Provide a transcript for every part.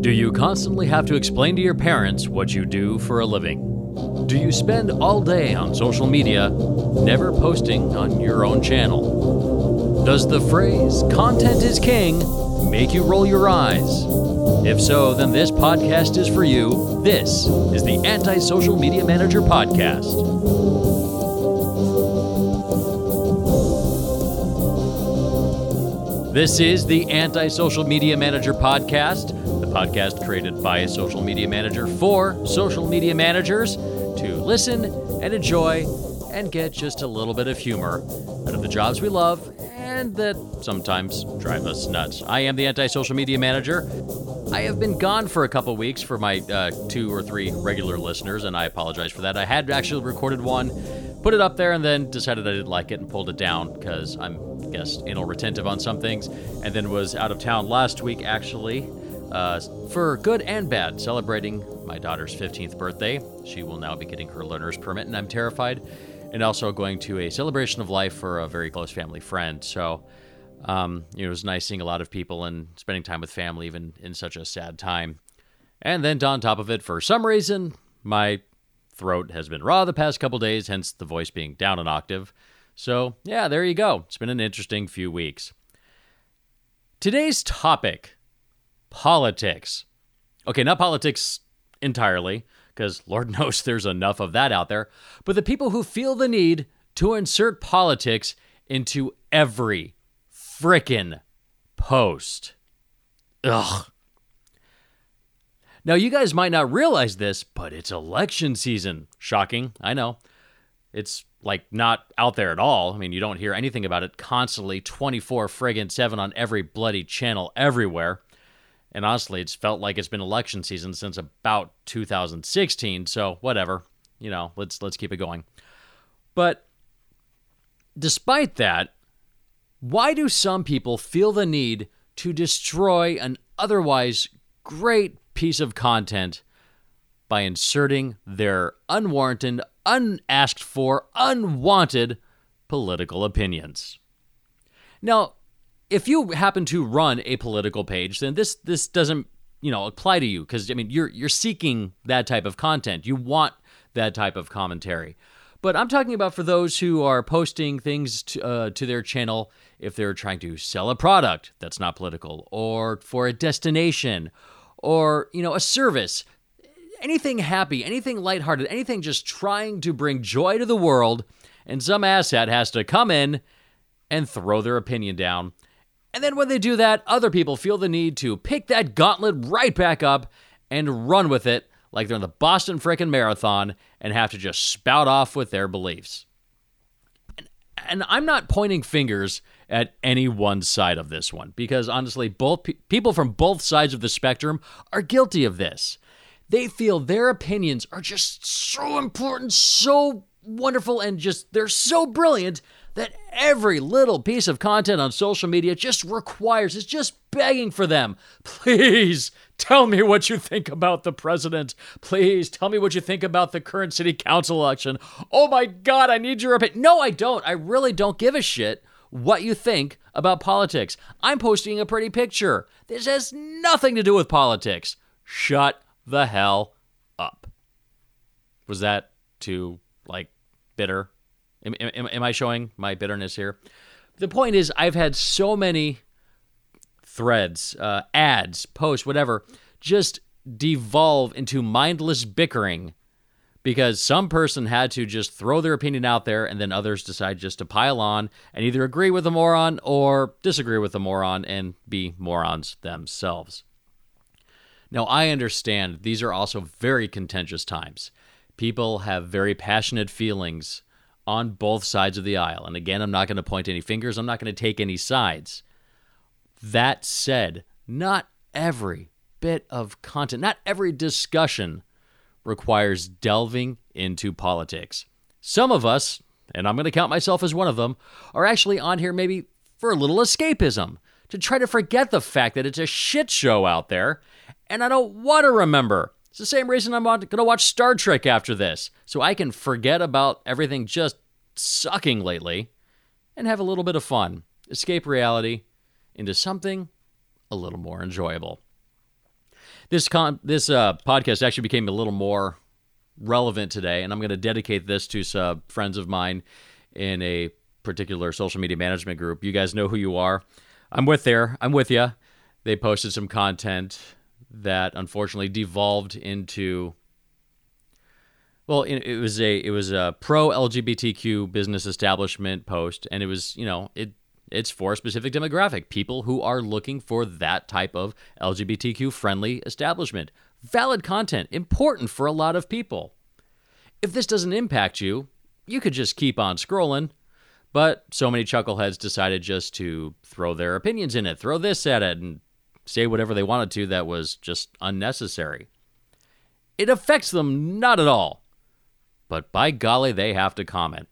Do you constantly have to explain to your parents what you do for a living? Do you spend all day on social media, never posting on your own channel? Does the phrase, content is king, make you roll your eyes? If so, then this podcast is for you. This is the Anti Social Media Manager Podcast. This is the Anti Social Media Manager Podcast, podcast created by a social media manager for social media managers to listen and enjoy and get just a little bit of humor out of the jobs we love and that sometimes drive us nuts. I am the Anti Social Media Manager. I have been gone for a couple weeks for my uh, two or three regular listeners, and I apologize for that. I had actually recorded one, put it up there, and then decided I didn't like it and pulled it down because I'm I guess anal retentive on some things, and then was out of town last week actually uh, for good and bad, celebrating my daughter's 15th birthday. She will now be getting her learner's permit, and I'm terrified. And also going to a celebration of life for a very close family friend. So, um, it was nice seeing a lot of people and spending time with family, even in such a sad time. And then on top of it, for some reason, my throat has been raw the past couple days, hence the voice being down an octave. So, yeah, there you go. It's been an interesting few weeks. Today's topic politics. Okay, not politics entirely, because Lord knows there's enough of that out there, but the people who feel the need to insert politics into every frickin' post. Ugh. Now, you guys might not realize this, but it's election season. Shocking, I know. It's like not out there at all. I mean, you don't hear anything about it constantly 24 friggin' 7 on every bloody channel everywhere. And honestly, it's felt like it's been election season since about 2016, so whatever. You know, let's let's keep it going. But despite that, why do some people feel the need to destroy an otherwise great piece of content by inserting their unwarranted, unasked for, unwanted political opinions. Now, if you happen to run a political page, then this this doesn't you know apply to you because I mean you're you're seeking that type of content. You want that type of commentary. But I'm talking about for those who are posting things to, uh, to their channel if they're trying to sell a product that's not political, or for a destination, or you know a service anything happy, anything lighthearted, anything just trying to bring joy to the world, and some asshat has to come in and throw their opinion down. And then when they do that, other people feel the need to pick that gauntlet right back up and run with it like they're in the Boston frickin' Marathon and have to just spout off with their beliefs. And, and I'm not pointing fingers at any one side of this one because honestly, both pe- people from both sides of the spectrum are guilty of this. They feel their opinions are just so important, so wonderful, and just they're so brilliant that every little piece of content on social media just requires, it's just begging for them. Please tell me what you think about the president. Please tell me what you think about the current city council election. Oh my God, I need your opinion. No, I don't. I really don't give a shit what you think about politics. I'm posting a pretty picture. This has nothing to do with politics. Shut the hell up. Was that too, like, bitter? Am, am, am, I showing my bitterness here? The point is, I've had so many threads, uh, ads, posts, whatever, just devolve into mindless bickering because some person had to just throw their opinion out there and then others decide just to pile on and either agree with the moron or disagree with the moron and be morons themselves. Now, I understand these are also very contentious times. People have very passionate feelings on both sides of the aisle. And again, I'm not going to point any fingers, I'm not going to take any sides. That said, not every bit of content, not every discussion requires delving into politics. Some of us, and I'm going to count myself as one of them, are actually on here maybe for a little escapism, to try to forget the fact that it's a shit show out there and I don't want to remember. It's the same reason I'm going to watch Star Trek after this, so I can forget about everything just sucking lately and have a little bit of fun, escape reality into something a little more enjoyable. This con this uh, podcast actually became a little more relevant today, and I'm going to dedicate this to some friends of mine in a particular social media management group. You guys know who you are. I'm with there. I'm with you. They posted some content that unfortunately devolved into well, it, was a it was a pro LGBTQ business establishment post, and it was you know it it's for a specific demographic, people who are looking for that type of LGBTQ friendly establishment. Valid content, important for a lot of people. If this doesn't impact you, you could just keep on scrolling. But so many chuckleheads decided just to throw their opinions in it, throw this at it, and say whatever they wanted to that was just unnecessary. It affects them not at all. But by golly, they have to comment.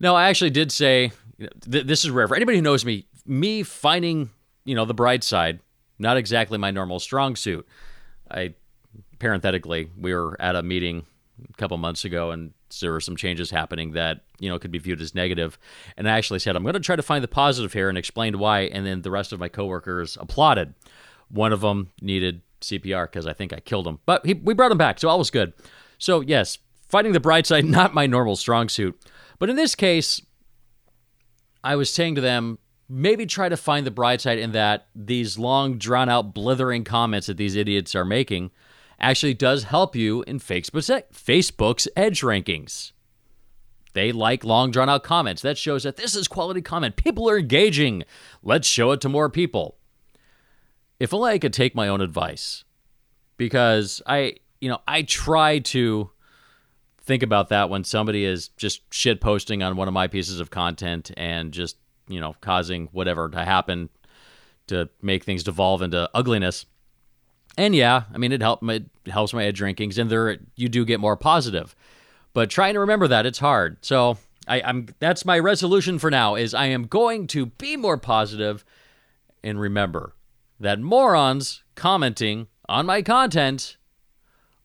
Now, I actually did say th- this is rare for anybody who knows me. Me finding, you know, the bright side, not exactly my normal strong suit. I parenthetically, we were at a meeting a couple months ago, and there were some changes happening that you know could be viewed as negative. And I actually said, I'm going to try to find the positive here and explained why. And then the rest of my coworkers applauded. One of them needed CPR because I think I killed him, but he, we brought him back, so all was good. So yes, fighting the bright side, not my normal strong suit. But in this case, I was saying to them, maybe try to find the bright side in that these long, drawn out, blithering comments that these idiots are making actually does help you in Facebook's edge rankings. They like long, drawn out comments. That shows that this is quality comment. People are engaging. Let's show it to more people. If only I could take my own advice, because I, you know, I try to think about that when somebody is just shit posting on one of my pieces of content and just, you know, causing whatever to happen to make things devolve into ugliness. And yeah, I mean, it, help, it helps my edge rankings, and there you do get more positive. But trying to remember that it's hard. So I, I'm that's my resolution for now is I am going to be more positive and remember that morons commenting on my content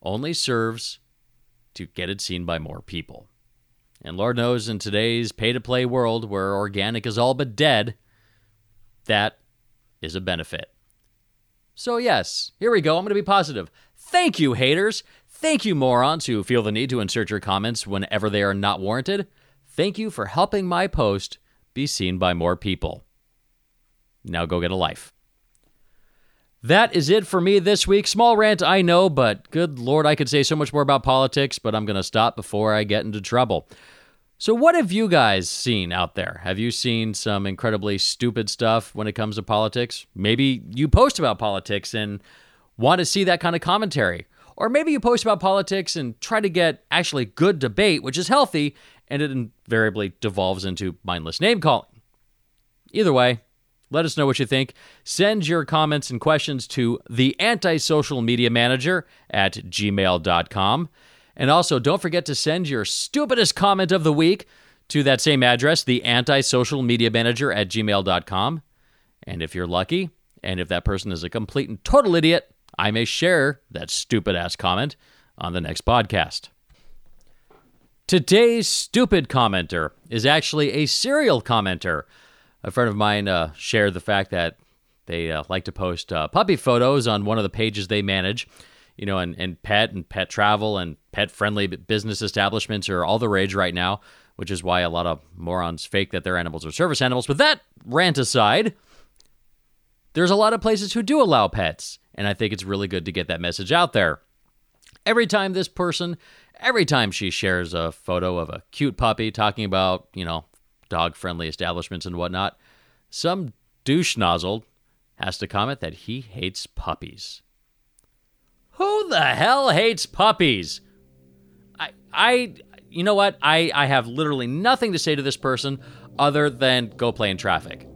only serves to get it seen by more people. And Lord knows in today's pay to play world where organic is all but dead, that is a benefit. So, yes, here we go. I'm going to be positive. Thank you, haters. Thank you, morons who feel the need to insert your comments whenever they are not warranted. Thank you for helping my post be seen by more people. Now go get a life. That is it for me this week. Small rant, I know, but good Lord, I could say so much more about politics, but I'm going to stop before I get into trouble. So, what have you guys seen out there? Have you seen some incredibly stupid stuff when it comes to politics? Maybe you post about politics and want to see that kind of commentary. Or maybe you post about politics and try to get actually good debate, which is healthy, and it invariably devolves into mindless name calling. Either way, let us know what you think. Send your comments and questions to the anti-social media manager at gmail.com. And also, don't forget to send your stupidest comment of the week to that same address, the anti-social media manager at gmail.com. And if you're lucky, and if that person is a complete and total idiot, I may share that stupid ass comment on the next podcast. Today's stupid commenter is actually a serial commenter a friend of mine uh, shared the fact that they uh, like to post uh, puppy photos on one of the pages they manage. You know, and, and pet and pet travel and pet friendly business establishments are all the rage right now, which is why a lot of morons fake that their animals are service animals. But that rant aside, there's a lot of places who do allow pets. And I think it's really good to get that message out there. Every time this person, every time she shares a photo of a cute puppy talking about, you know, dog friendly establishments and whatnot, some douche nozzle has to comment that he hates puppies. Who the hell hates puppies? I, I, you know what? I, I have literally nothing to say to this person other than go play in traffic.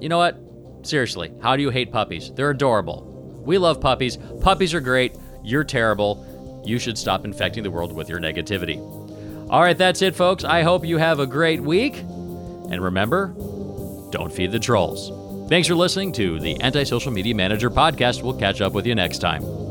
You know what? Seriously, how do you hate puppies? They're adorable. We love puppies. Puppies are great. You're terrible. You should stop infecting the world with your negativity. All right, that's it, folks. I hope you have a great week. And remember, don't feed the trolls. Thanks for listening to the Anti Social Media Manager podcast. We'll catch up with you next time.